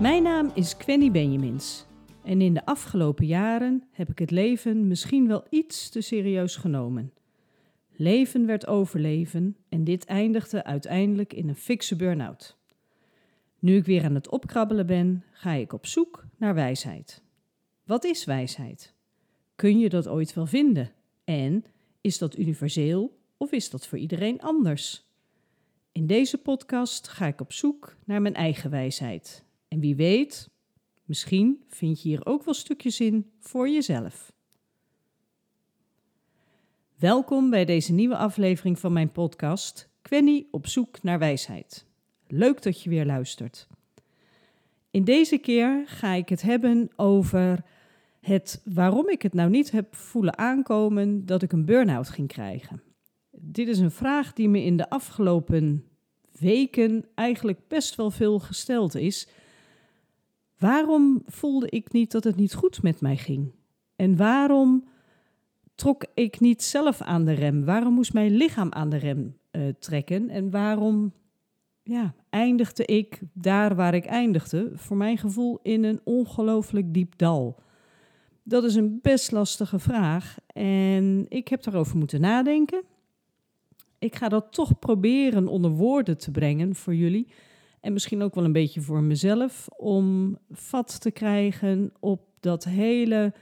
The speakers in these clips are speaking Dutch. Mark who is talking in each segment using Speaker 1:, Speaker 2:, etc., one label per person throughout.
Speaker 1: Mijn naam is Quenny Benjamins en in de afgelopen jaren heb ik het leven misschien wel iets te serieus genomen. Leven werd overleven en dit eindigde uiteindelijk in een fikse burn-out. Nu ik weer aan het opkrabbelen ben, ga ik op zoek naar wijsheid. Wat is wijsheid? Kun je dat ooit wel vinden? En is dat universeel of is dat voor iedereen anders? In deze podcast ga ik op zoek naar mijn eigen wijsheid. En wie weet, misschien vind je hier ook wel stukjes in voor jezelf. Welkom bij deze nieuwe aflevering van mijn podcast Quenny op zoek naar wijsheid. Leuk dat je weer luistert. In deze keer ga ik het hebben over het waarom ik het nou niet heb voelen aankomen dat ik een burn-out ging krijgen. Dit is een vraag die me in de afgelopen weken eigenlijk best wel veel gesteld is. Waarom voelde ik niet dat het niet goed met mij ging? En waarom trok ik niet zelf aan de rem? Waarom moest mijn lichaam aan de rem uh, trekken? En waarom ja, eindigde ik daar waar ik eindigde? Voor mijn gevoel in een ongelooflijk diep dal. Dat is een best lastige vraag en ik heb daarover moeten nadenken. Ik ga dat toch proberen onder woorden te brengen voor jullie. En misschien ook wel een beetje voor mezelf. Om vat te krijgen op dat hele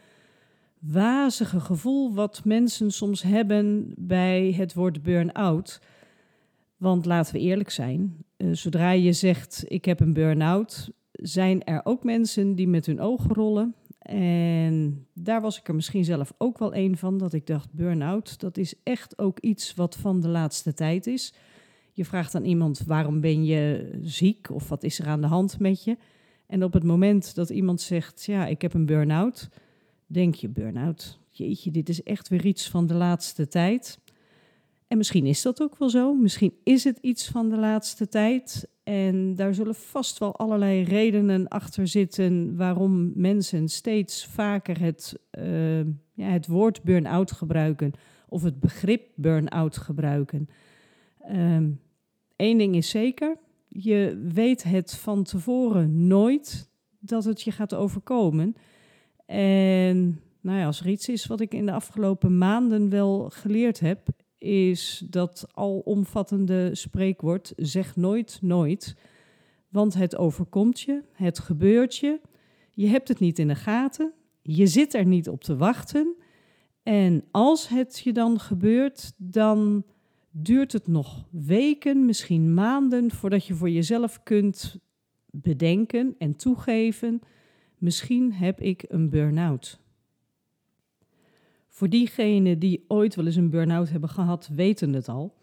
Speaker 1: wazige gevoel wat mensen soms hebben bij het woord burn-out. Want laten we eerlijk zijn, uh, zodra je zegt ik heb een burn-out, zijn er ook mensen die met hun ogen rollen en daar was ik er misschien zelf ook wel een van, dat ik dacht, burn-out, dat is echt ook iets wat van de laatste tijd is. Je vraagt aan iemand, waarom ben je ziek of wat is er aan de hand met je? En op het moment dat iemand zegt, ja, ik heb een burn-out, denk je, burn-out, jeetje, dit is echt weer iets van de laatste tijd. En misschien is dat ook wel zo. Misschien is het iets van de laatste tijd. En daar zullen vast wel allerlei redenen achter zitten waarom mensen steeds vaker het, uh, ja, het woord burn-out gebruiken of het begrip burn-out gebruiken. Eén ding is zeker, je weet het van tevoren nooit dat het je gaat overkomen. En nou ja, als er iets is wat ik in de afgelopen maanden wel geleerd heb, is dat alomvattende spreekwoord: zeg nooit nooit. Want het overkomt je, het gebeurt je, je hebt het niet in de gaten, je zit er niet op te wachten. En als het je dan gebeurt, dan duurt het nog weken, misschien maanden, voordat je voor jezelf kunt bedenken en toegeven: misschien heb ik een burn-out. Voor diegenen die ooit wel eens een burn-out hebben gehad, weten het al.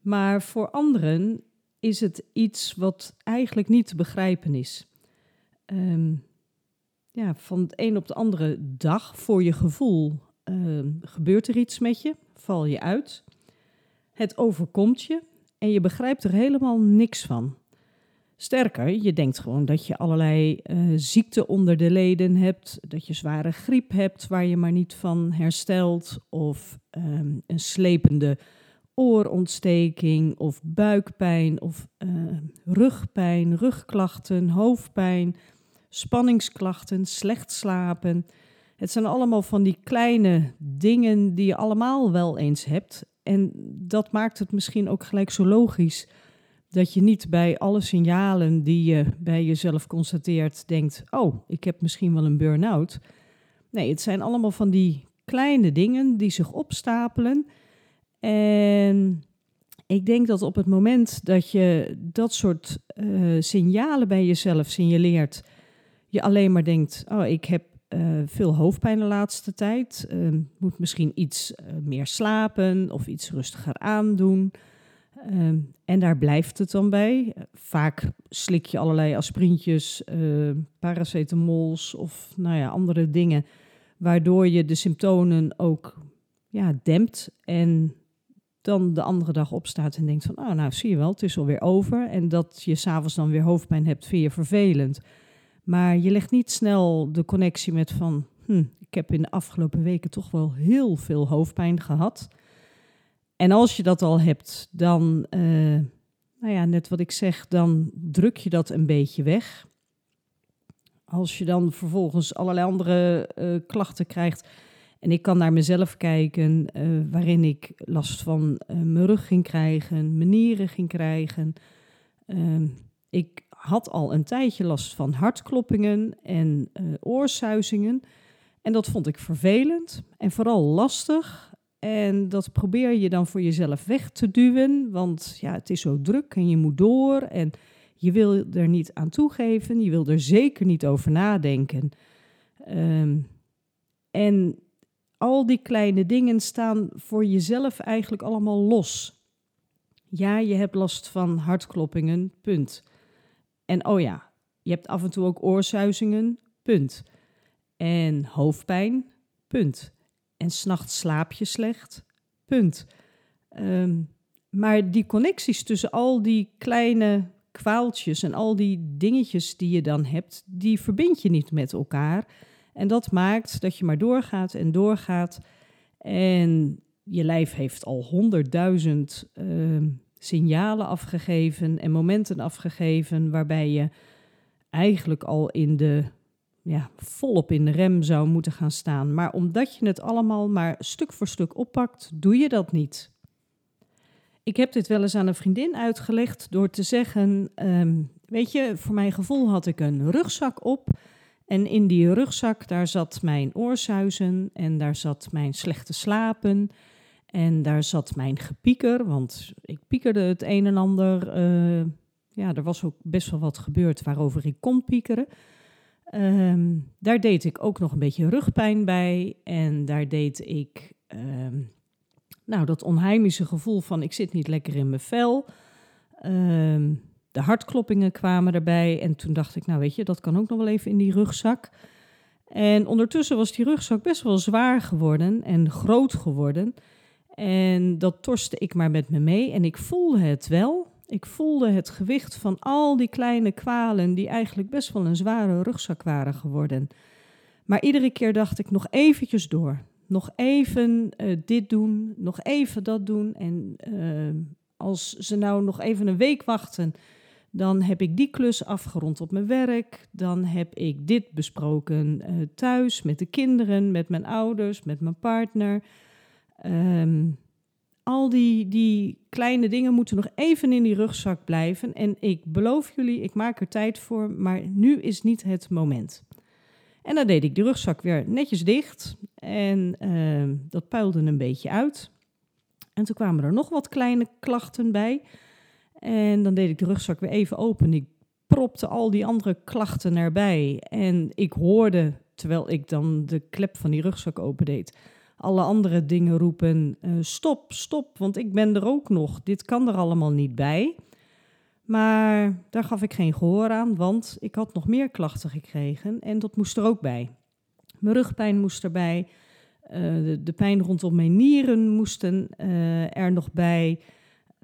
Speaker 1: Maar voor anderen is het iets wat eigenlijk niet te begrijpen is. Ehm, ja, van de een op de andere dag, voor je gevoel, ehm, gebeurt er iets met je, val je uit. Het overkomt je en je begrijpt er helemaal niks van. Sterker, je denkt gewoon dat je allerlei uh, ziekten onder de leden hebt, dat je zware griep hebt waar je maar niet van herstelt, of um, een slepende oorontsteking, of buikpijn, of uh, rugpijn, rugklachten, hoofdpijn, spanningsklachten, slecht slapen. Het zijn allemaal van die kleine dingen die je allemaal wel eens hebt. En dat maakt het misschien ook gelijk zo logisch dat je niet bij alle signalen die je bij jezelf constateert denkt: Oh, ik heb misschien wel een burn-out. Nee, het zijn allemaal van die kleine dingen die zich opstapelen. En ik denk dat op het moment dat je dat soort uh, signalen bij jezelf signaleert, je alleen maar denkt: Oh, ik heb uh, veel hoofdpijn de laatste tijd. Uh, moet misschien iets meer slapen of iets rustiger aandoen. Ehm, en daar blijft het dan bij. Vaak slik je allerlei aspirintjes, uh, paracetamols of nou ja, andere dingen, waardoor je de symptomen ook ja, dempt en dan de andere dag opstaat en denkt van, oh nou zie je wel, het is alweer over. En dat je s'avonds dan weer hoofdpijn hebt, vind je vervelend. Maar je legt niet snel de connectie met van, hm, ik heb in de afgelopen weken toch wel heel veel hoofdpijn gehad. En als je dat al hebt, dan, uh, nou ja, net wat ik zeg, dan druk je dat een beetje weg. als je dan vervolgens allerlei andere uh, klachten krijgt. En ik kan naar mezelf kijken, uh, waarin ik last van mijn rug ging krijgen, mijn nieren ging krijgen. Ehm, ik had al een tijdje last van hartkloppingen en oorsuizingen. En dat vond ik vervelend en vooral lastig. En dat probeer je dan voor jezelf weg te duwen, want ja, het is zo druk en je moet door. En je wil er niet aan toegeven, je wil er zeker niet over nadenken. Ehm, en al die kleine dingen staan voor jezelf eigenlijk allemaal los. Ja, je hebt last van hartkloppingen, punt. En oh ja, je hebt af en toe ook oorsuizingen, punt. En hoofdpijn, punt. En s'nachts slaap je slecht, punt. Ehm, maar die connecties tussen al die kleine kwaaltjes en al die dingetjes die je dan hebt, die verbind je niet met elkaar. En dat maakt dat je maar doorgaat en doorgaat. En je lijf heeft al honderdduizend uh, signalen afgegeven en momenten afgegeven waarbij je eigenlijk al in de ja, volop in de rem zou moeten gaan staan. Maar omdat je het allemaal maar stuk voor stuk oppakt, doe je dat niet. Ik heb dit wel eens aan een vriendin uitgelegd door te zeggen: ehm, Weet je, voor mijn gevoel had ik een rugzak op. En in die rugzak, daar zat mijn oorsuizen en daar zat mijn slechte slapen. En daar zat mijn gepieker, want ik piekerde het een en ander. Uh, ja, er was ook best wel wat gebeurd waarover ik kon piekeren. Ehm, daar deed ik ook nog een beetje rugpijn bij. En daar deed ik ehm, nou, dat onheimische gevoel van ik zit niet lekker in mijn vel. Ehm, de hartkloppingen kwamen erbij. En toen dacht ik, nou weet je, dat kan ook nog wel even in die rugzak. En ondertussen was die rugzak best wel zwaar geworden en groot geworden. En dat torste ik maar met me mee. En ik voelde het wel. Ik voelde het gewicht van al die kleine kwalen die eigenlijk best wel een zware rugzak waren geworden. Maar iedere keer dacht ik nog eventjes door. Nog even uh, dit doen, nog even dat doen. En uh, als ze nou nog even een week wachten, dan heb ik die klus afgerond op mijn werk. Dan heb ik dit besproken uh, thuis met de kinderen, met mijn ouders, met mijn partner. Um, al die, die kleine dingen moeten nog even in die rugzak blijven. En ik beloof jullie, ik maak er tijd voor, maar nu is niet het moment. En dan deed ik de rugzak weer netjes dicht en uh, dat puilde een beetje uit. En toen kwamen er nog wat kleine klachten bij. En dan deed ik de rugzak weer even open. Ik propte al die andere klachten erbij. En ik hoorde, terwijl ik dan de klep van die rugzak opendeed, alle andere dingen roepen: uh, stop, stop, want ik ben er ook nog. Dit kan er allemaal niet bij. Maar daar gaf ik geen gehoor aan, want ik had nog meer klachten gekregen en dat moest er ook bij. Mijn rugpijn moest erbij, uh, de, de, pijn rondom mijn nieren moesten uh, er nog bij.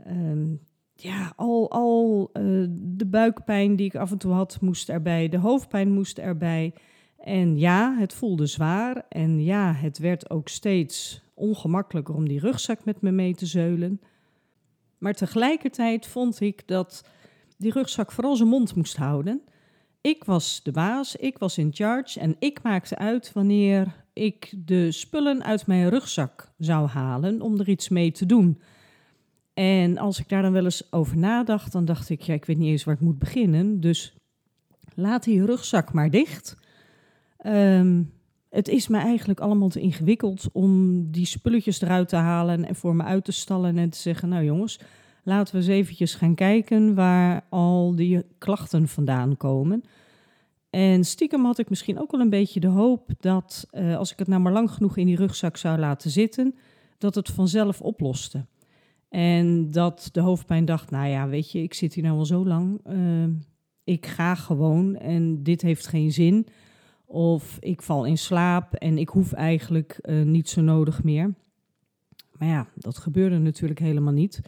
Speaker 1: Uh, ja, al, al de buikpijn die ik af en toe had, moest erbij. De hoofdpijn moest erbij. En ja, het voelde zwaar. En ja, het werd ook steeds ongemakkelijker om die rugzak met me mee te zeulen. Maar tegelijkertijd vond ik dat die rugzak vooral zijn mond moest houden. Ik was de baas, ik was in charge en ik maakte uit wanneer ik de spullen uit mijn rugzak zou halen om er iets mee te doen. En als ik daar dan wel eens over nadacht, dan dacht ik, ja, ik weet niet eens waar ik moet beginnen. Dus laat die rugzak maar dicht. Um, het is me eigenlijk allemaal te ingewikkeld om die spulletjes eruit te halen en voor me uit te stallen en te zeggen: Nou jongens, laten we eens eventjes gaan kijken waar al die klachten vandaan komen. En stiekem had ik misschien ook wel een beetje de hoop dat uh, als ik het nou maar lang genoeg in die rugzak zou laten zitten, dat het vanzelf oploste. En dat de hoofdpijn dacht: Nou ja, weet je, ik zit hier nou al zo lang. Uh, ik ga gewoon en dit heeft geen zin. Of ik val in slaap en ik hoef eigenlijk uh, niet zo nodig meer. Maar ja, dat gebeurde natuurlijk helemaal niet.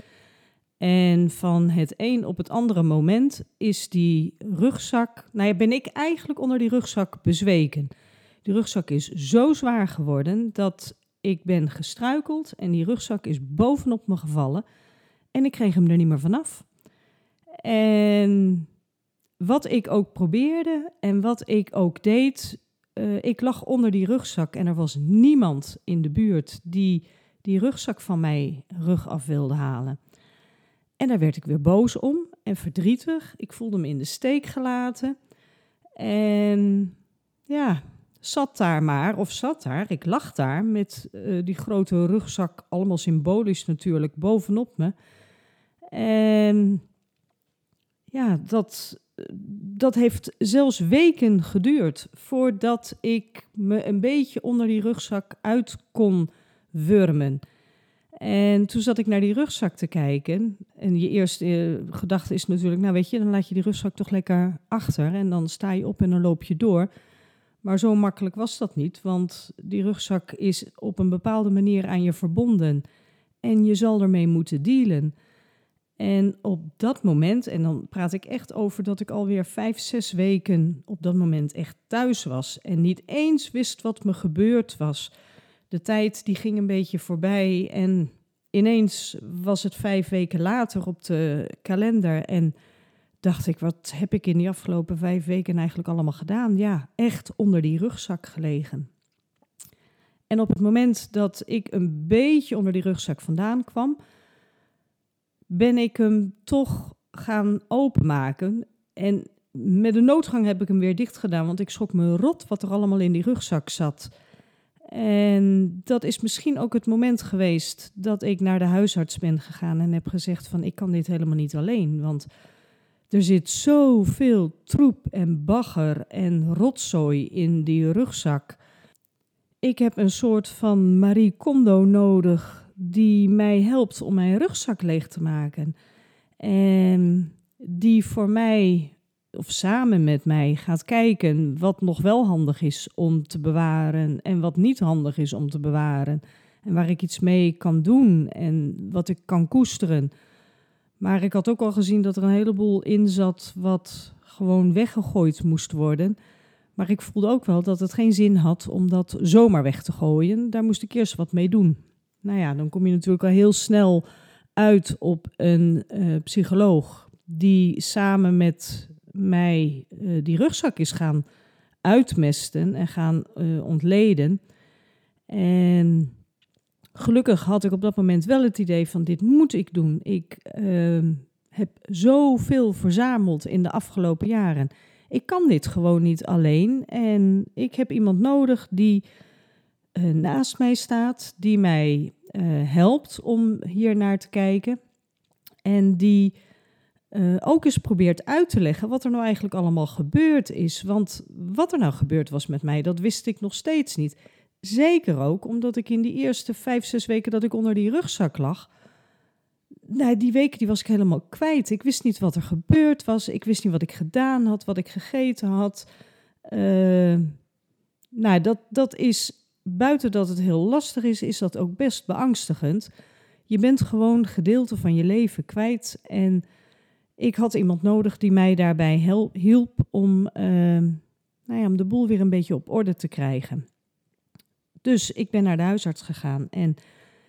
Speaker 1: En van het een op het andere moment is die rugzak, nou ja, ben ik eigenlijk onder die rugzak bezweken. Die rugzak is zo zwaar geworden dat ik ben gestruikeld en die rugzak is bovenop me gevallen en ik kreeg hem er niet meer vanaf. En wat ik ook probeerde en wat ik ook deed, uh, ik lag onder die rugzak en er was niemand in de buurt die die rugzak van mij rug af wilde halen. En daar werd ik weer boos om en verdrietig. Ik voelde me in de steek gelaten. En ja, zat daar maar, of zat daar, ik lag daar met uh, die grote rugzak, allemaal symbolisch natuurlijk, bovenop me. En ja, dat, dat heeft zelfs weken geduurd voordat ik me een beetje onder die rugzak uit kon wurmen. En toen zat ik naar die rugzak te kijken. En je eerste eh, gedachte is natuurlijk, nou weet je, dan laat je die rugzak toch lekker achter. En dan sta je op en dan loop je door. Maar zo makkelijk was dat niet, want die rugzak is op een bepaalde manier aan je verbonden. En je zal ermee moeten dealen. En op dat moment, en dan praat ik echt over dat ik alweer vijf, zes weken op dat moment echt thuis was. En niet eens wist wat me gebeurd was. De tijd die ging een beetje voorbij en ineens was het vijf weken later op de kalender. En dacht ik, wat heb ik in die afgelopen vijf weken eigenlijk allemaal gedaan? Ja, echt onder die rugzak gelegen. En op het moment dat ik een beetje onder die rugzak vandaan kwam, ben ik hem toch gaan openmaken. En met een noodgang heb ik hem weer dicht gedaan, want ik schrok me rot wat er allemaal in die rugzak zat. En dat is misschien ook het moment geweest dat ik naar de huisarts ben gegaan en heb gezegd van ik kan dit helemaal niet alleen, want er zit zoveel troep en bagger en rotzooi in die rugzak. Ik heb een soort van Marie Kondo nodig die mij helpt om mijn rugzak leeg te maken. En die voor mij of samen met mij gaat kijken wat nog wel handig is om te bewaren en wat niet handig is om te bewaren. En waar ik iets mee kan doen en wat ik kan koesteren. Maar ik had ook al gezien dat er een heleboel in zat wat gewoon weggegooid moest worden. Maar ik voelde ook wel dat het geen zin had om dat zomaar weg te gooien. Daar moest ik eerst wat mee doen. Nou ja, dan kom je natuurlijk al heel snel uit op een uh, psycholoog die samen met mij uh, die rugzak is gaan uitmesten en gaan uh, ontleden. En gelukkig had ik op dat moment wel het idee van dit moet ik doen. Ik uh, heb zoveel verzameld in de afgelopen jaren. Ik kan dit gewoon niet alleen. En ik heb iemand nodig die uh, naast mij staat, die mij uh, helpt om hier naar te kijken. En die uh, ook eens probeert uit te leggen wat er nou eigenlijk allemaal gebeurd is. Want wat er nou gebeurd was met mij, dat wist ik nog steeds niet. Zeker ook omdat ik in die eerste vijf, zes weken dat ik onder die rugzak lag. Nou, die weken die was ik helemaal kwijt. Ik wist niet wat er gebeurd was. Ik wist niet wat ik gedaan had, wat ik gegeten had. Nou, dat, dat is buiten dat het heel lastig is, is dat ook best beangstigend. Je bent gewoon gedeelte van je leven kwijt. En ik had iemand nodig die mij daarbij hielp om, uh, nou ja, om de boel weer een beetje op orde te krijgen. Dus ik ben naar de huisarts gegaan en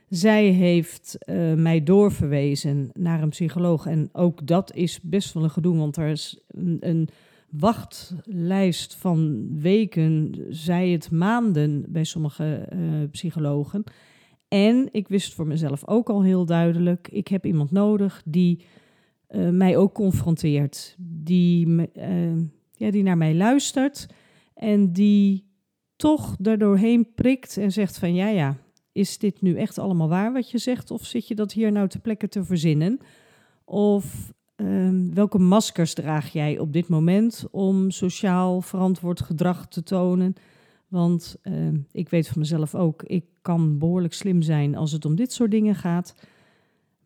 Speaker 1: zij heeft uh, mij doorverwezen naar een psycholoog. En ook dat is best wel een gedoe, want er is een, een wachtlijst van weken, zij het maanden bij sommige uh, psychologen. En ik wist voor mezelf ook al heel duidelijk, ik heb iemand nodig die uh, mij ook confronteert, die, uh, ja, die naar mij luistert en die toch daardoorheen prikt en zegt van ja, ja, is dit nu echt allemaal waar wat je zegt of zit je dat hier nou ter plekke te verzinnen? Of uh, welke maskers draag jij op dit moment om sociaal verantwoord gedrag te tonen? Want ehm, ik weet van mezelf ook, ik kan behoorlijk slim zijn als het om dit soort dingen gaat.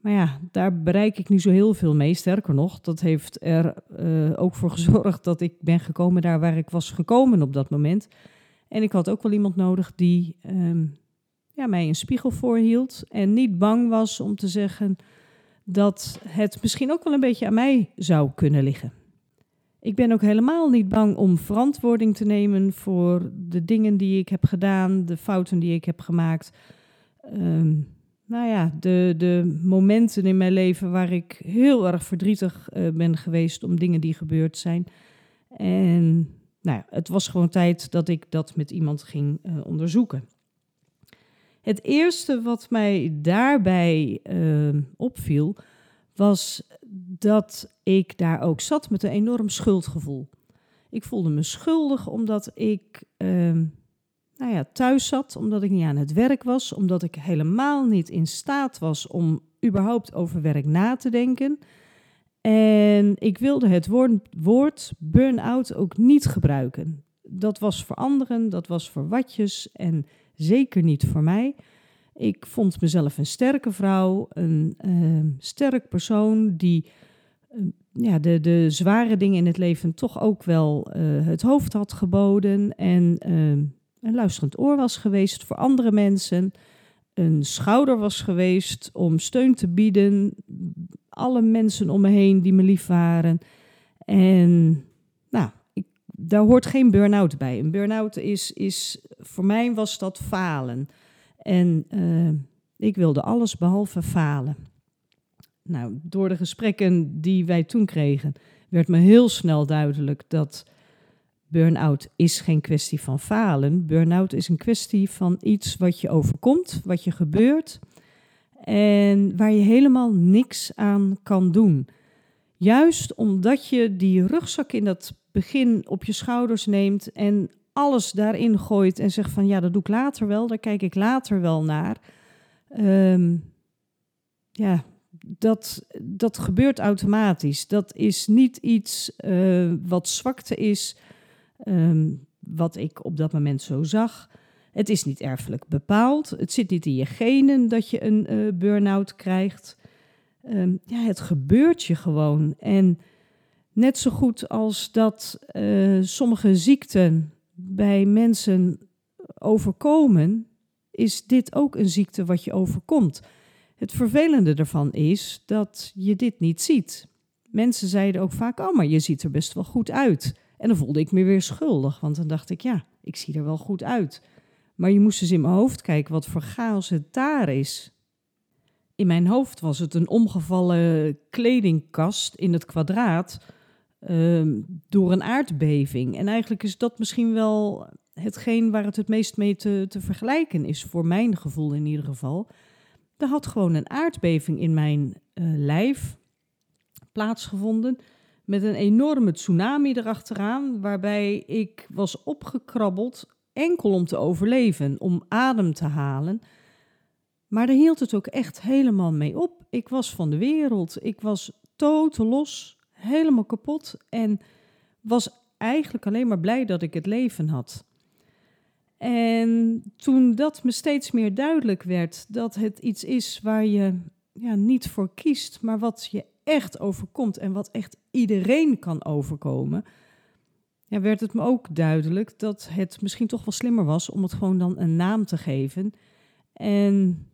Speaker 1: Maar ja, daar bereik ik niet zo heel veel mee. Sterker nog, dat heeft er uh, ook voor gezorgd dat ik ben gekomen daar waar ik was gekomen op dat moment. En ik had ook wel iemand nodig die um, ja, mij een spiegel voorhield en niet bang was om te zeggen dat het misschien ook wel een beetje aan mij zou kunnen liggen. Ik ben ook helemaal niet bang om verantwoording te nemen voor de dingen die ik heb gedaan, de fouten die ik heb gemaakt. Um, nou ja, de, de momenten in mijn leven waar ik heel erg verdrietig uh, ben geweest om dingen die gebeurd zijn. En nou ja, het was gewoon tijd dat ik dat met iemand ging uh, onderzoeken. Het eerste wat mij daarbij uh, opviel, was dat ik daar ook zat met een enorm schuldgevoel. Ik voelde me schuldig omdat ik ehm, nou ja, thuis zat, omdat ik niet aan het werk was, omdat ik helemaal niet in staat was om überhaupt over werk na te denken. En ik wilde het woord, woord burn-out ook niet gebruiken. Dat was voor anderen, dat was voor watjes en zeker niet voor mij. Ik vond mezelf een sterke vrouw, een uh, sterk persoon die uh, ja, de, de zware dingen in het leven toch ook wel uh, het hoofd had geboden en ehm, een luisterend oor was geweest voor andere mensen, een schouder was geweest om steun te bieden, alle mensen om me heen die me lief waren. En nou, daar hoort geen burn-out bij. Een burn-out is, is, voor mij was dat falen. En uh, ik wilde alles behalve falen. Nou, door de gesprekken die wij toen kregen, werd me heel snel duidelijk dat burn-out is geen kwestie van falen. Burn-out is een kwestie van iets wat je overkomt, wat je gebeurt en waar je helemaal niks aan kan doen. Juist omdat je die rugzak in dat begin op je schouders neemt en alles daarin gooit en zegt van ja, dat doe ik later wel, daar kijk ik later wel naar. Um, ja, dat, dat gebeurt automatisch. Dat is niet iets uh, wat zwakte is, um, wat ik op dat moment zo zag. Het is niet erfelijk bepaald. Het zit niet in je genen dat je een uh, burn-out krijgt. Um, ja, het gebeurt je gewoon. En net zo goed als dat uh, sommige ziekten bij mensen overkomen, is dit ook een ziekte wat je overkomt. Het vervelende ervan is dat je dit niet ziet. Mensen zeiden ook vaak: Oh, maar je ziet er best wel goed uit. En dan voelde ik me weer schuldig, want dan dacht ik: Ja, ik zie er wel goed uit. Maar je moest dus in mijn hoofd kijken wat voor chaos het daar is. In mijn hoofd was het een omgevallen kledingkast in het kwadraat um, door een aardbeving. En eigenlijk is dat misschien wel hetgeen waar het het meest mee te, te vergelijken is, voor mijn gevoel in ieder geval. Er had gewoon een aardbeving in mijn uh, lijf plaatsgevonden. Met een enorme tsunami erachteraan, waarbij ik was opgekrabbeld enkel om te overleven, om adem te halen. Maar daar hield het ook echt helemaal mee op. Ik was van de wereld. Ik was totaal los, helemaal kapot en was eigenlijk alleen maar blij dat ik het leven had. En toen dat me steeds meer duidelijk werd dat het iets is waar je ja, niet voor kiest, maar wat je echt overkomt en wat echt iedereen kan overkomen, ja, werd het me ook duidelijk dat het misschien toch wel slimmer was om het gewoon dan een naam te geven en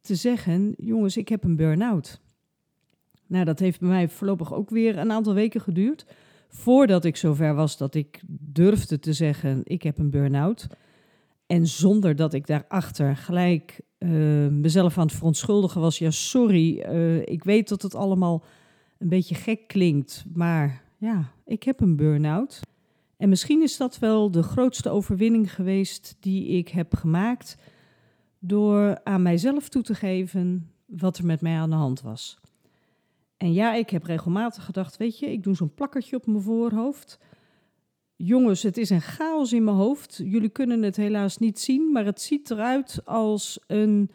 Speaker 1: te zeggen: jongens, ik heb een burn-out. Nou, dat heeft bij mij voorlopig ook weer een aantal weken geduurd. Voordat ik zover was dat ik durfde te zeggen: ik heb een burn-out. En zonder dat ik daarachter gelijk uh, mezelf aan het verontschuldigen was. Ja, sorry, uh, ik weet dat het allemaal een beetje gek klinkt. Maar ja, ik heb een burn-out. En misschien is dat wel de grootste overwinning geweest die ik heb gemaakt. Door aan mijzelf toe te geven wat er met mij aan de hand was. En ja, ik heb regelmatig gedacht, weet je, ik doe zo'n plakkertje op mijn voorhoofd. Jongens, het is een chaos in mijn hoofd. Jullie kunnen het helaas niet zien, maar het ziet eruit als een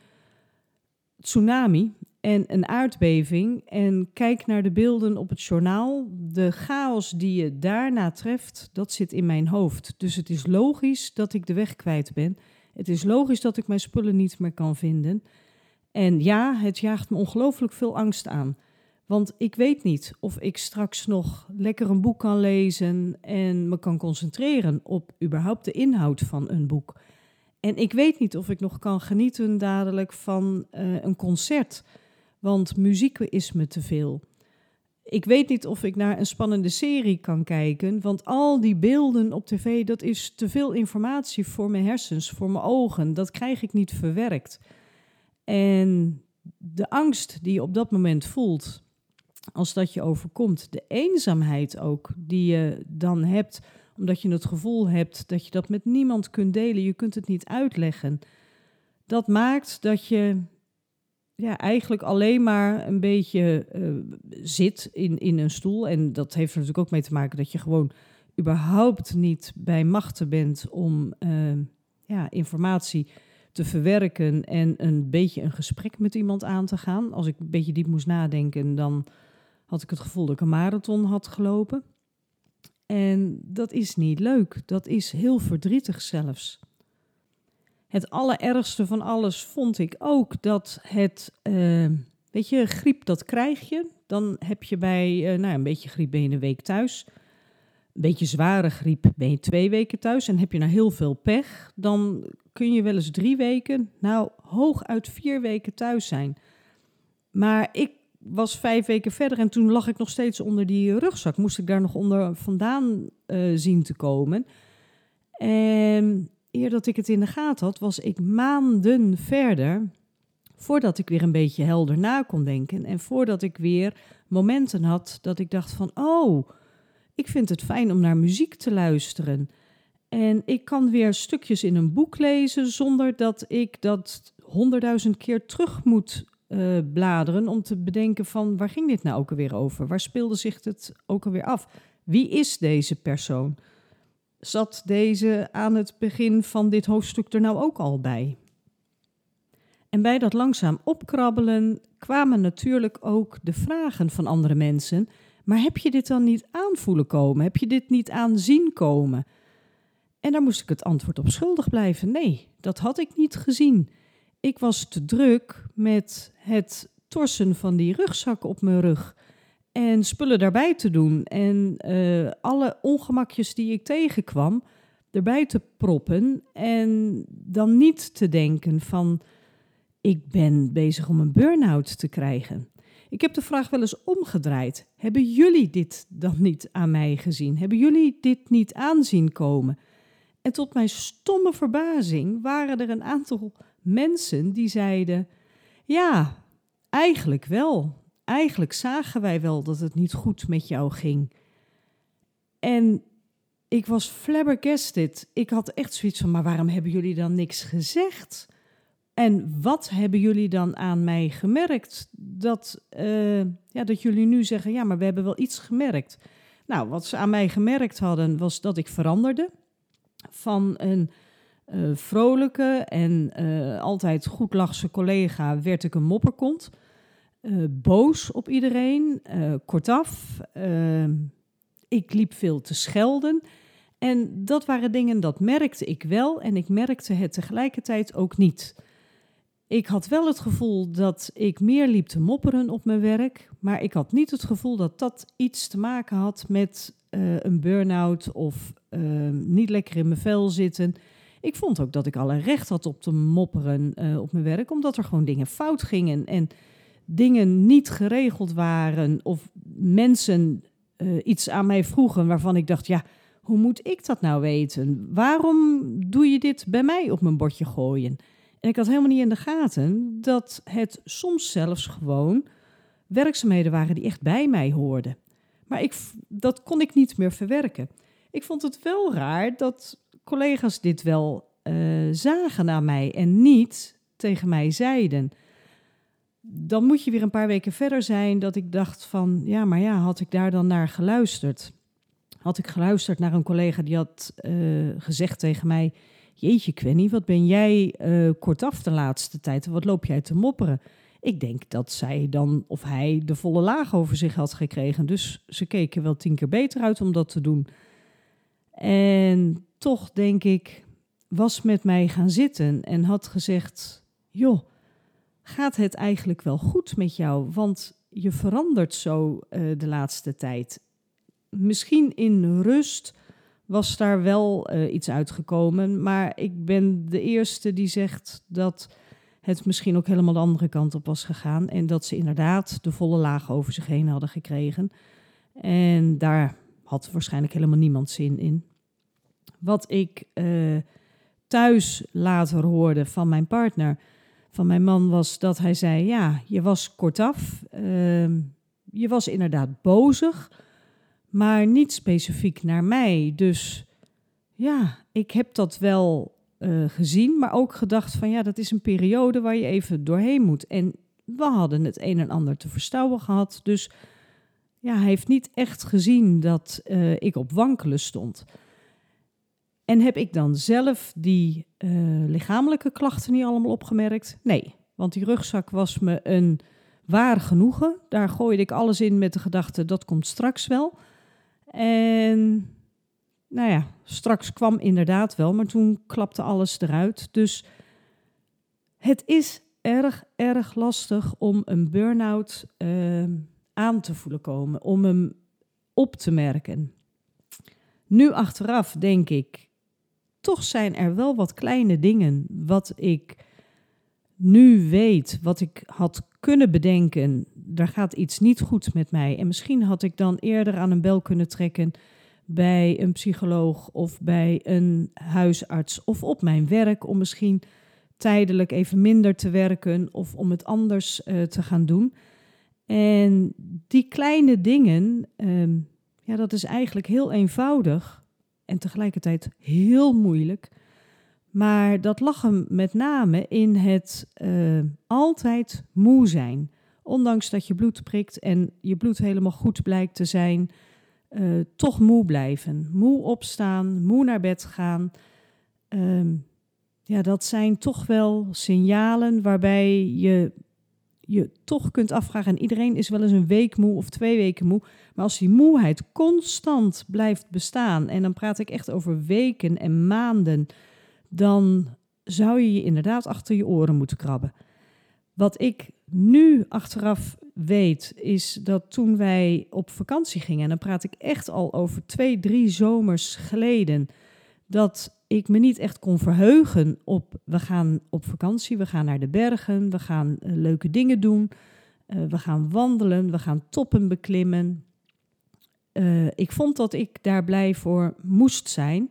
Speaker 1: tsunami en een aardbeving. En kijk naar de beelden op het journaal. De chaos die je daarna treft, dat zit in mijn hoofd. Dus het is logisch dat ik de weg kwijt ben. Het is logisch dat ik mijn spullen niet meer kan vinden. En ja, het jaagt me ongelooflijk veel angst aan. Want ik weet niet of ik straks nog lekker een boek kan lezen en me kan concentreren op überhaupt de inhoud van een boek. En ik weet niet of ik nog kan genieten dadelijk van uh, een concert, want muziek is me te veel. Ik weet niet of ik naar een spannende serie kan kijken, want al die beelden op tv, dat is te veel informatie voor mijn hersens, voor mijn ogen. Dat krijg ik niet verwerkt. En de angst die je op dat moment voelt, als dat je overkomt, de eenzaamheid ook die je dan hebt, omdat je het gevoel hebt dat je dat met niemand kunt delen, je kunt het niet uitleggen. Dat maakt dat je ja, eigenlijk alleen maar een beetje uh, zit in, in een stoel. En dat heeft er natuurlijk ook mee te maken dat je gewoon überhaupt niet bij machten bent om uh, ja, informatie te verwerken en een beetje een gesprek met iemand aan te gaan. Als ik een beetje diep moest nadenken, dan had ik het gevoel dat ik een marathon had gelopen. En dat is niet leuk. Dat is heel verdrietig zelfs. Het allerergste van alles vond ik ook dat het, uh, weet je, griep dat krijg je. Dan heb je bij, uh, nou een beetje griep ben je een week thuis. Een beetje zware griep ben je twee weken thuis. En heb je nou heel veel pech, dan kun je wel eens drie weken, nou hooguit vier weken thuis zijn. Maar ik was vijf weken verder en toen lag ik nog steeds onder die rugzak. Moest ik daar nog onder vandaan uh, zien te komen. En eer dat ik het in de gaten had, was ik maanden verder voordat ik weer een beetje helder na kon denken. En voordat ik weer momenten had dat ik dacht van, oh, ik vind het fijn om naar muziek te luisteren. En ik kan weer stukjes in een boek lezen zonder dat ik dat honderdduizend keer terug moet uh, bladeren om te bedenken van waar ging dit nou ook alweer over? Waar speelde zich het ook alweer af? Wie is deze persoon? Zat deze aan het begin van dit hoofdstuk er nou ook al bij? En bij dat langzaam opkrabbelen kwamen natuurlijk ook de vragen van andere mensen. Maar heb je dit dan niet aanvoelen komen? Heb je dit niet aanzien komen? En daar moest ik het antwoord op schuldig blijven. Nee, dat had ik niet gezien. Ik was te druk met het torsen van die rugzak op mijn rug en spullen daarbij te doen en uh, alle ongemakjes die ik tegenkwam erbij te proppen en dan niet te denken van ik ben bezig om een burn-out te krijgen. Ik heb de vraag wel eens omgedraaid. Hebben jullie dit dan niet aan mij gezien? Hebben jullie dit niet aanzien komen? En tot mijn stomme verbazing waren er een aantal mensen die zeiden: Ja, eigenlijk wel. Eigenlijk zagen wij wel dat het niet goed met jou ging. En ik was flabbergasted. Ik had echt zoiets van: Maar waarom hebben jullie dan niks gezegd? En wat hebben jullie dan aan mij gemerkt? Dat, uh, ja, dat jullie nu zeggen: Ja, maar we hebben wel iets gemerkt. Nou, wat ze aan mij gemerkt hadden, was dat ik veranderde van een uh, vrolijke en uh, altijd goed lachse collega werd ik een mopperkont. Uh, boos op iedereen, kortaf. ik liep veel te schelden. En dat waren dingen, dat merkte ik wel en ik merkte het tegelijkertijd ook niet. Ik had wel het gevoel dat ik meer liep te mopperen op mijn werk, maar ik had niet het gevoel dat dat iets te maken had met een burn-out of niet lekker in mijn vel zitten. Ik vond ook dat ik alle recht had op te mopperen uh, op mijn werk, omdat er gewoon dingen fout gingen en dingen niet geregeld waren of mensen uh, iets aan mij vroegen waarvan ik dacht, ja, hoe moet ik dat nou weten? Waarom doe je dit bij mij op mijn bordje gooien? En ik had helemaal niet in de gaten dat het soms zelfs gewoon werkzaamheden waren die echt bij mij hoorden. Maar ik, dat kon ik niet meer verwerken. Ik vond het wel raar dat collega's dit wel uh, zagen naar mij en niet tegen mij zeiden. Dan moet je weer een paar weken verder zijn dat ik dacht van, ja, maar ja, had ik daar dan naar geluisterd? Had ik geluisterd naar een collega die had uh, gezegd tegen mij, jeetje Quenny, wat ben jij uh, kortaf de laatste tijd wat loop jij te mopperen? Ik denk dat zij dan, of hij, de volle laag over zich had gekregen. Dus ze keken wel tien keer beter uit om dat te doen. En toch, denk ik, was met mij gaan zitten en had gezegd: Joh, gaat het eigenlijk wel goed met jou? Want je verandert zo uh, de laatste tijd. Misschien in rust was daar wel uh, iets uitgekomen, maar ik ben de eerste die zegt dat het misschien ook helemaal de andere kant op was gegaan en dat ze inderdaad de volle laag over zich heen hadden gekregen. En daar had waarschijnlijk helemaal niemand zin in. Wat ik uh, thuis later hoorde van mijn partner, van mijn man was dat hij zei: Ja, je was kortaf. Ehm, je was inderdaad bozig, maar niet specifiek naar mij. Dus ja, ik heb dat wel uh, gezien, maar ook gedacht van ja, dat is een periode waar je even doorheen moet. En we hadden het een en ander te verstouwen gehad. Dus ja, hij heeft niet echt gezien dat uh, ik op wankelen stond. En heb ik dan zelf die uh, lichamelijke klachten niet allemaal opgemerkt? Nee, want die rugzak was me een waar genoegen. Daar gooide ik alles in met de gedachte dat komt straks wel. En nou ja, straks kwam inderdaad wel, maar toen klapte alles eruit. Dus het is erg, erg lastig om een burn-out uh, aan te voelen komen, om hem op te merken. Nu achteraf denk ik, toch zijn er wel wat kleine dingen wat ik nu weet, wat ik had kunnen bedenken. Er gaat iets niet goed met mij. En misschien had ik dan eerder aan een bel kunnen trekken bij een psycholoog of bij een huisarts of op mijn werk om misschien tijdelijk even minder te werken of om het anders uh, te gaan doen. En die kleine dingen, um, ja, dat is eigenlijk heel eenvoudig en tegelijkertijd heel moeilijk. Maar dat lag hem met name in het uh, altijd moe zijn. Ondanks dat je bloed prikt en je bloed helemaal goed blijkt te zijn, uh, toch moe blijven. Moe opstaan, moe naar bed gaan. Um, ja, dat zijn toch wel signalen waarbij je je toch kunt afvragen. En iedereen is wel eens een week moe of twee weken moe. Maar als die moeheid constant blijft bestaan, en dan praat ik echt over weken en maanden, dan zou je je inderdaad achter je oren moeten krabben. Wat ik nu achteraf weet, is dat toen wij op vakantie gingen, en dan praat ik echt al over twee, drie zomers geleden, dat ik me niet echt kon verheugen op we gaan op vakantie, we gaan naar de bergen, we gaan uh, leuke dingen doen, uh, we gaan wandelen, we gaan toppen beklimmen. Uh, ik vond dat ik daar blij voor moest zijn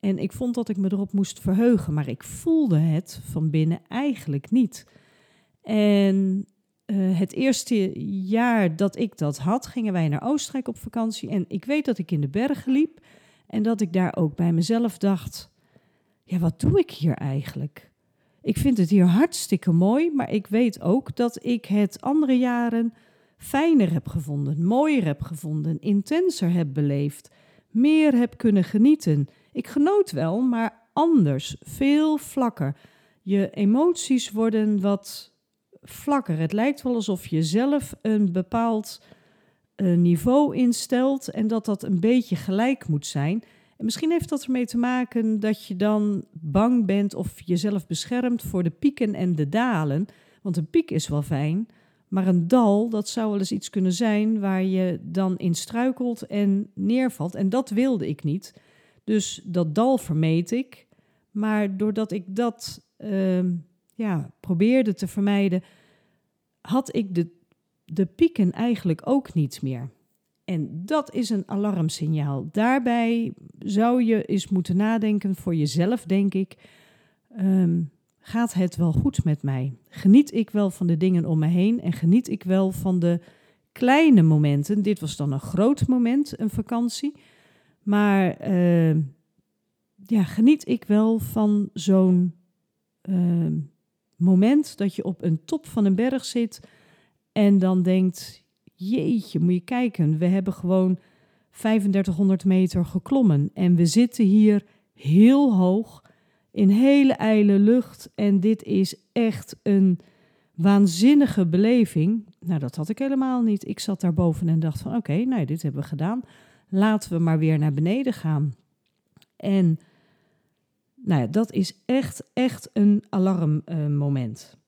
Speaker 1: en ik vond dat ik me erop moest verheugen, maar ik voelde het van binnen eigenlijk niet. En het eerste jaar dat ik dat had, gingen wij naar Oostenrijk op vakantie en ik weet dat ik in de bergen liep. En dat ik daar ook bij mezelf dacht: ja, wat doe ik hier eigenlijk? Ik vind het hier hartstikke mooi, maar ik weet ook dat ik het andere jaren fijner heb gevonden, mooier heb gevonden, intenser heb beleefd, meer heb kunnen genieten. Ik genoot wel, maar anders, veel vlakker. Je emoties worden wat vlakker. Het lijkt wel alsof je zelf een bepaald uh, niveau instelt en dat dat een beetje gelijk moet zijn. En misschien heeft dat ermee te maken dat je dan bang bent of jezelf beschermt voor de pieken en de dalen. Want een piek is wel fijn, maar een dal, dat zou wel eens iets kunnen zijn waar je dan in struikelt en neervalt. En dat wilde ik niet. Dus dat dal vermeed ik. Maar doordat ik dat uh, ja, probeerde te vermijden, had ik de, de pieken eigenlijk ook niet meer. En dat is een alarmsignaal. Daarbij zou je eens moeten nadenken voor jezelf, denk ik. Um, gaat het wel goed met mij? Geniet ik wel van de dingen om me heen en geniet ik wel van de kleine momenten? Dit was dan een groot moment, een vakantie. Maar uh, ja, geniet ik wel van zo'n uh, moment dat je op een top van een berg zit en dan denkt: jeetje, moet je kijken, we hebben gewoon 3500 meter geklommen en we zitten hier heel hoog in hele ijle lucht en dit is echt een waanzinnige beleving. Nou, dat had ik helemaal niet. Ik zat daar boven en dacht van oké, nou dit hebben we gedaan. Laten we maar weer naar beneden gaan. En nou ja, dat is echt, echt een alarmmoment.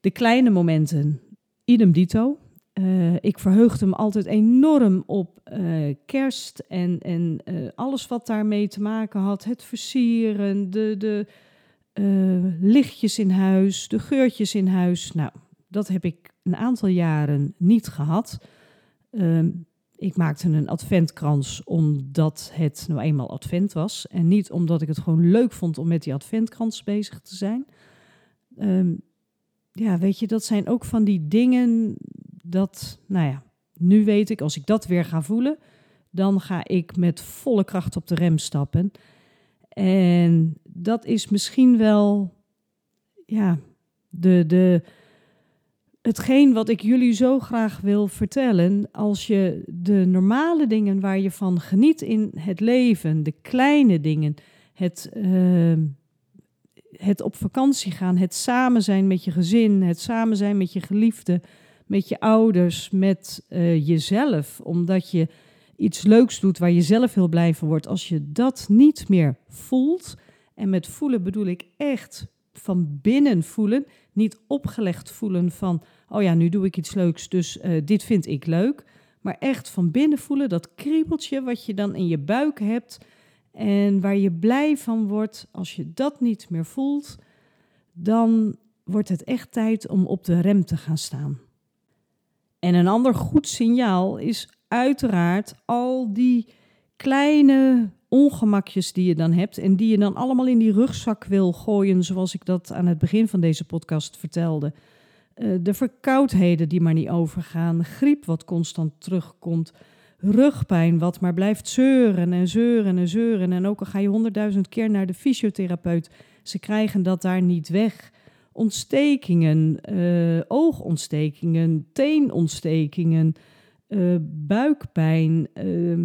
Speaker 1: De kleine momenten, idem dito. Uh, ik verheugde me altijd enorm op uh, kerst en, en uh, alles wat daarmee te maken had. Het versieren, de, de lichtjes in huis, de geurtjes in huis. Nou, dat heb ik een aantal jaren niet gehad. Ehm, ik maakte een adventkrans omdat het nou eenmaal advent was. En niet omdat ik het gewoon leuk vond om met die adventkrans bezig te zijn. ehm, ja, weet je, dat zijn ook van die dingen dat, nou ja, nu weet ik, als ik dat weer ga voelen, dan ga ik met volle kracht op de rem stappen. En dat is misschien wel, ja, de, de, hetgeen wat ik jullie zo graag wil vertellen. Als je de normale dingen waar je van geniet in het leven, de kleine dingen, het, ehm, het op vakantie gaan, het samen zijn met je gezin, het samen zijn met je geliefde, met je ouders, met uh, jezelf, omdat je iets leuks doet waar je zelf heel blij van wordt. Als je dat niet meer voelt, en met voelen bedoel ik echt van binnen voelen, niet opgelegd voelen van, oh ja, nu doe ik iets leuks, dus uh, dit vind ik leuk. Maar echt van binnen voelen, dat kriebeltje wat je dan in je buik hebt en waar je blij van wordt, als je dat niet meer voelt, dan wordt het echt tijd om op de rem te gaan staan. En een ander goed signaal is uiteraard al die kleine ongemakjes die je dan hebt en die je dan allemaal in die rugzak wil gooien, zoals ik dat aan het begin van deze podcast vertelde. Uh, de verkoudheden die maar niet overgaan, griep wat constant terugkomt, rugpijn wat maar blijft zeuren en zeuren en zeuren. En ook al ga je honderdduizend keer naar de fysiotherapeut, ze krijgen dat daar niet weg. Ontstekingen, uh, oogontstekingen, teenontstekingen, uh, buikpijn. Uh,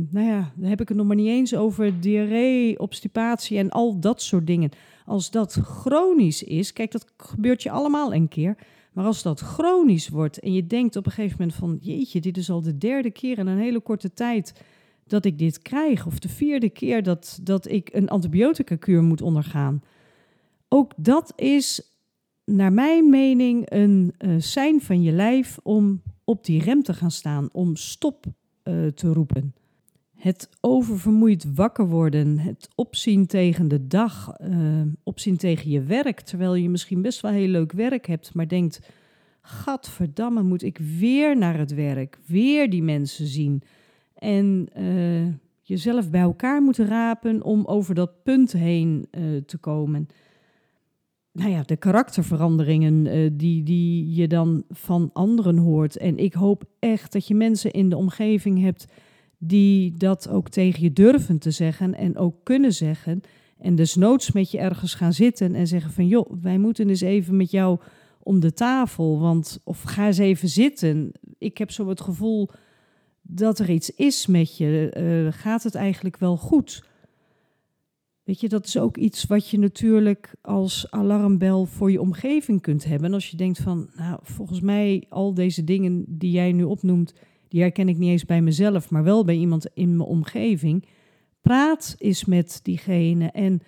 Speaker 1: nou ja, dan heb ik het nog maar niet eens over diarree, obstipatie en al dat soort dingen. Als dat chronisch is, kijk, dat gebeurt je allemaal een keer. Maar als dat chronisch wordt en je denkt op een gegeven moment van, jeetje, dit is al de derde keer in een hele korte tijd dat ik dit krijg, of de vierde keer dat, dat ik een antibiotica-kuur moet ondergaan. Ook dat is naar mijn mening een uh, sein van je lijf om op die rem te gaan staan, om stop uh, te roepen. Het oververmoeid wakker worden, het opzien tegen de dag, uh, opzien tegen je werk, terwijl je misschien best wel heel leuk werk hebt, maar denkt: Gadverdamme, moet ik weer naar het werk, weer die mensen zien. En uh, jezelf bij elkaar moeten rapen om over dat punt heen te komen nou ja, de karakterveranderingen die, die je dan van anderen hoort. En ik hoop echt dat je mensen in de omgeving hebt die dat ook tegen je durven te zeggen en ook kunnen zeggen. En desnoods met je ergens gaan zitten en zeggen van joh, wij moeten eens even met jou om de tafel. Want of ga eens even zitten. Ik heb zo het gevoel dat er iets is met je. Uh, gaat het eigenlijk wel goed? Weet je, dat is ook iets wat je natuurlijk als alarmbel voor je omgeving kunt hebben. En als je denkt van, nou, volgens mij al deze dingen die jij nu opnoemt, die herken ik niet eens bij mezelf, maar wel bij iemand in mijn omgeving. Praat eens met diegene en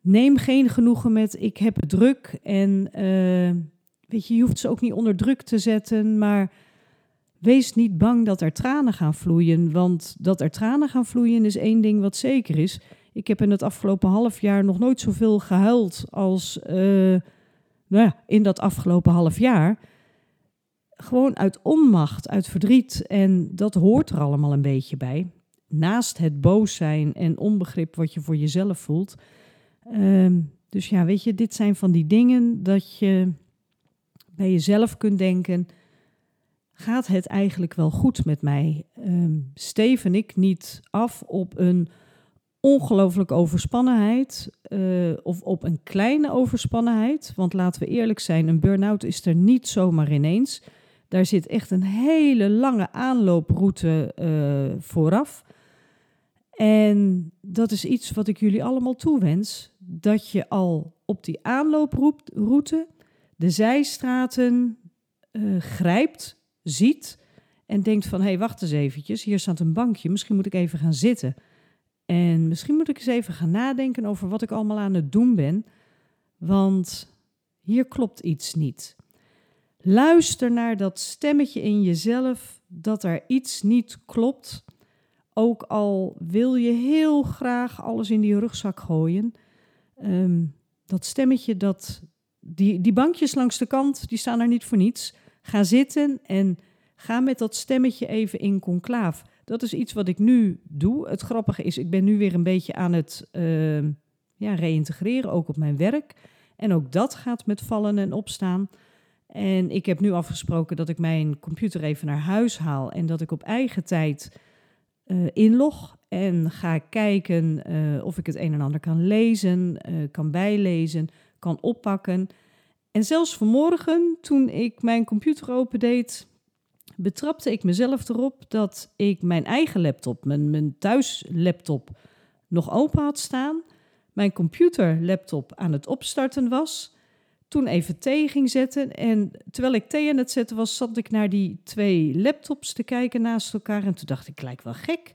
Speaker 1: neem geen genoegen met ik heb het druk. En uh, weet je, je hoeft ze ook niet onder druk te zetten, maar wees niet bang dat er tranen gaan vloeien. Want dat er tranen gaan vloeien is één ding wat zeker is. Ik heb in het afgelopen half jaar nog nooit zoveel gehuild als uh, nou ja, in dat afgelopen half jaar. Gewoon uit onmacht, uit verdriet. En dat hoort er allemaal een beetje bij. Naast het boos zijn en onbegrip wat je voor jezelf voelt. Uh, dus ja, weet je, dit zijn van die dingen dat je bij jezelf kunt denken: gaat het eigenlijk wel goed met mij? Uh, steven ik niet af op een ongelooflijk overspannenheid uh, of op een kleine overspannenheid. Want laten we eerlijk zijn, een burn-out is er niet zomaar ineens. Daar zit echt een hele lange aanlooproute uh, vooraf. En dat is iets wat ik jullie allemaal toewens. Dat je al op die aanlooproute de zijstraten uh, grijpt, ziet en denkt van... hé, hey, wacht eens eventjes, hier staat een bankje, misschien moet ik even gaan zitten... En misschien moet ik eens even gaan nadenken over wat ik allemaal aan het doen ben, want hier klopt iets niet. Luister naar dat stemmetje in jezelf dat er iets niet klopt. Ook al wil je heel graag alles in die rugzak gooien. Um, dat stemmetje, dat, die, die bankjes langs de kant, die staan er niet voor niets. Ga zitten en ga met dat stemmetje even in conclaaf. Dat is iets wat ik nu doe. Het grappige is, ik ben nu weer een beetje aan het uh, ja, reïntegreren, ook op mijn werk. En ook dat gaat met vallen en opstaan. En ik heb nu afgesproken dat ik mijn computer even naar huis haal en dat ik op eigen tijd uh, inlog en ga kijken uh, of ik het een en ander kan lezen, uh, kan bijlezen, kan oppakken. En zelfs vanmorgen, toen ik mijn computer opendeed, betrapte ik mezelf erop dat ik mijn eigen laptop, mijn, mijn thuislaptop, nog open had staan. Mijn computerlaptop aan het opstarten was. Toen even thee ging zetten. En terwijl ik thee aan het zetten was, zat ik naar die twee laptops te kijken naast elkaar. En toen dacht ik, ik lijk wel gek.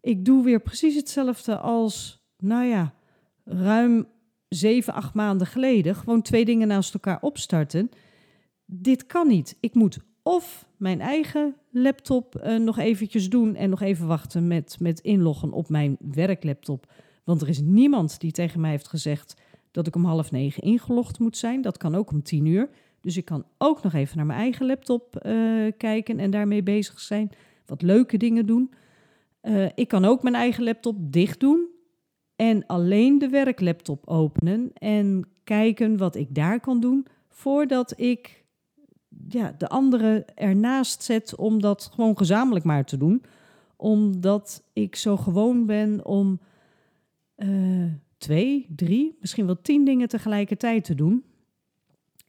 Speaker 1: Ik doe weer precies hetzelfde als, nou ja, ruim zeven, acht maanden geleden. Gewoon twee dingen naast elkaar opstarten. Dit kan niet. Ik moet of mijn eigen laptop uh, nog eventjes doen en nog even wachten met, met inloggen op mijn werklaptop. Want er is niemand die tegen mij heeft gezegd dat ik om half negen ingelogd moet zijn. Dat kan ook om tien uur. Dus ik kan ook nog even naar mijn eigen laptop uh, kijken en daarmee bezig zijn. Wat leuke dingen doen. Uh, ik kan ook mijn eigen laptop dicht doen en alleen de werklaptop openen en kijken wat ik daar kan doen voordat ik ja, de andere ernaast zet om dat gewoon gezamenlijk maar te doen. Omdat ik zo gewoon ben om uh, twee, drie, misschien wel tien dingen tegelijkertijd te doen.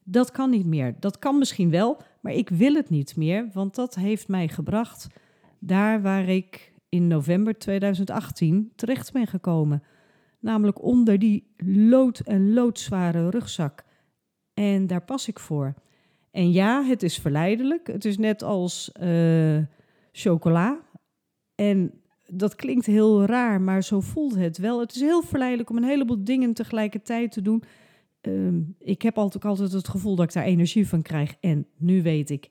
Speaker 1: Dat kan niet meer. Dat kan misschien wel, maar ik wil het niet meer, want dat heeft mij gebracht daar waar ik in november 2018 terecht ben gekomen. Namelijk onder die lood- en loodzware rugzak. En daar pas ik voor. En ja, het is verleidelijk. Het is net als uh, chocola. En dat klinkt heel raar, maar zo voelt het wel. Het is heel verleidelijk om een heleboel dingen tegelijkertijd te doen. Uh, ik heb altijd, altijd het gevoel dat ik daar energie van krijg. En nu weet ik,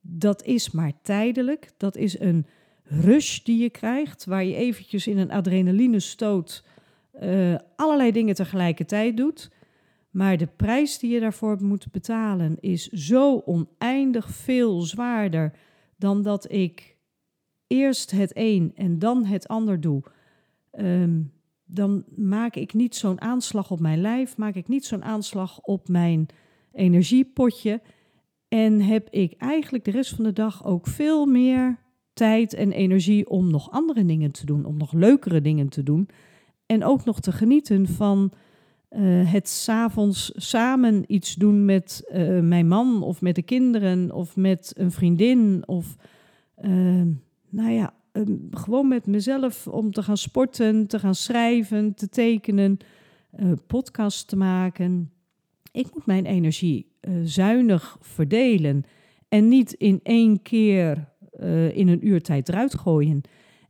Speaker 1: dat is maar tijdelijk. Dat is een rush die je krijgt, waar je eventjes in een adrenaline stoot uh, allerlei dingen tegelijkertijd doet. Maar de prijs die je daarvoor moet betalen is zo oneindig veel zwaarder dan dat ik eerst het een en dan het ander doe. Um, dan maak ik niet zo'n aanslag op mijn lijf, maak ik niet zo'n aanslag op mijn energiepotje. En heb ik eigenlijk de rest van de dag ook veel meer tijd en energie om nog andere dingen te doen, om nog leukere dingen te doen. En ook nog te genieten van uh, het s'avonds samen iets doen met uh, mijn man of met de kinderen of met een vriendin of uh, nou ja, gewoon met mezelf om te gaan sporten, te gaan schrijven, te tekenen, podcast te maken. Ik moet mijn energie zuinig verdelen en niet in één keer in een uur tijd eruit gooien.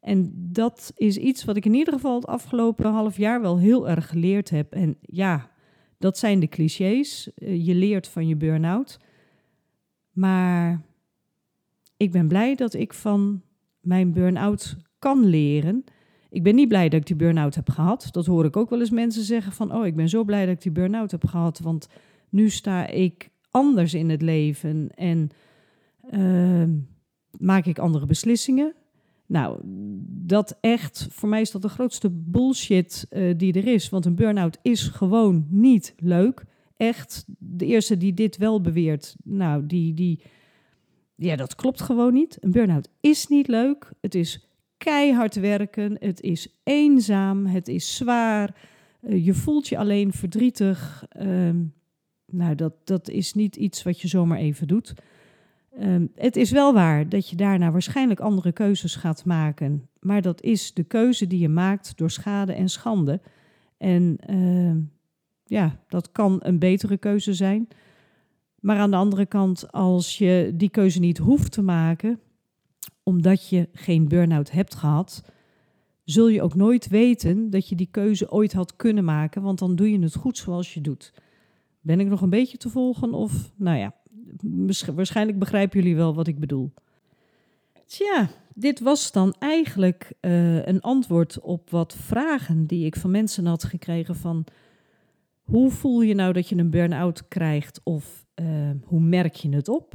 Speaker 1: En dat is iets wat ik in ieder geval het afgelopen half jaar wel heel erg geleerd heb. En ja, dat zijn de clichés. Eh, je leert van je burn-out. Maar ik ben blij dat ik van mijn burn-out kan leren. Ik ben niet blij dat ik die burn-out heb gehad. Dat hoor ik ook wel eens mensen zeggen van... oh, ik ben zo blij dat ik die burn-out heb gehad... want nu sta ik anders in het leven en uh, maak ik andere beslissingen. Nou, dat echt, voor mij is dat de grootste bullshit uh, die er is. Want een burn-out is gewoon niet leuk. Echt, de eerste die dit wel beweert, nou, die, die, ja, dat klopt gewoon niet. Een burn-out is niet leuk. Het is keihard werken. Het is eenzaam. Het is zwaar. Uh, je voelt je alleen verdrietig. Uh, nou, dat, dat is niet iets wat je zomaar even doet. Um, het is wel waar dat je daarna waarschijnlijk andere keuzes gaat maken, maar dat is de keuze die je maakt door schade en schande. En uh, ja, dat kan een betere keuze zijn. Maar aan de andere kant, als je die keuze niet hoeft te maken, omdat je geen burn-out hebt gehad, zul je ook nooit weten dat je die keuze ooit had kunnen maken, want dan doe je het goed zoals je doet. Ben ik nog een beetje te volgen of, nou ja, waarschijnlijk begrijpen jullie wel wat ik bedoel. Tja, dit was dan eigenlijk uh, een antwoord op wat vragen die ik van mensen had gekregen van hoe voel je nou dat je een burn-out krijgt of uh, hoe merk je het op?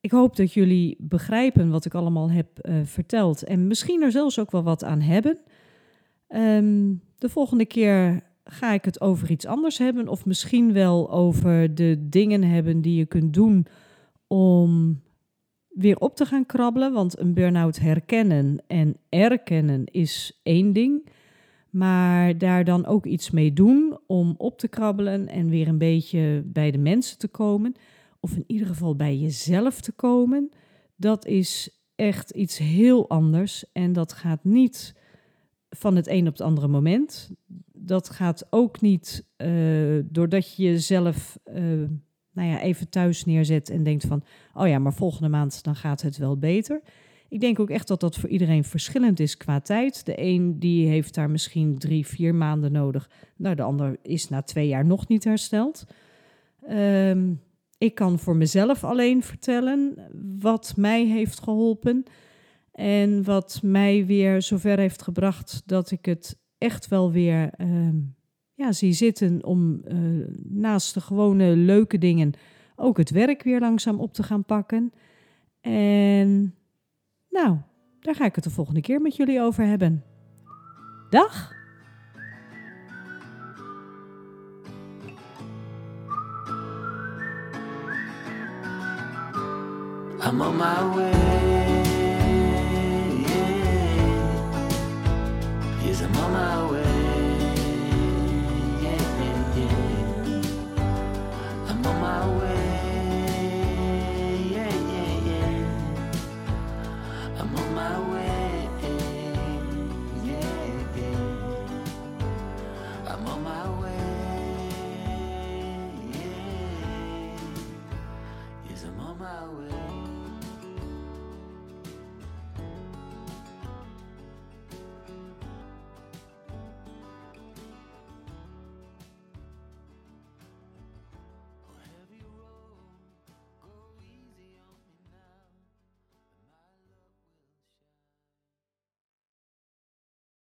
Speaker 1: Ik hoop dat jullie begrijpen wat ik allemaal heb uh, verteld en misschien er zelfs ook wel wat aan hebben. Um, de volgende keer ga ik het over iets anders hebben. Of misschien wel over de dingen hebben die je kunt doen om weer op te gaan krabbelen. Want een burn-out herkennen en erkennen is één ding. Maar daar dan ook iets mee doen om op te krabbelen en weer een beetje bij de mensen te komen. Of in ieder geval bij jezelf te komen. Dat is echt iets heel anders. En dat gaat niet van het een op het andere moment. Dat gaat ook niet uh, doordat je jezelf uh, nou ja, even thuis neerzet en denkt van, oh ja, maar volgende maand dan gaat het wel beter. Ik denk ook echt dat dat voor iedereen verschillend is qua tijd. De een die heeft daar misschien drie, vier maanden nodig. Nou, de ander is na twee jaar nog niet hersteld. Um, ik kan voor mezelf alleen vertellen wat mij heeft geholpen. En wat mij weer zover heeft gebracht dat ik het echt wel weer uh, ja, zie zitten om uh, naast de gewone leuke dingen ook het werk weer langzaam op te gaan pakken. En nou, daar ga ik het de volgende keer met jullie over hebben. Dag! I'm on my way. Yes, on my way.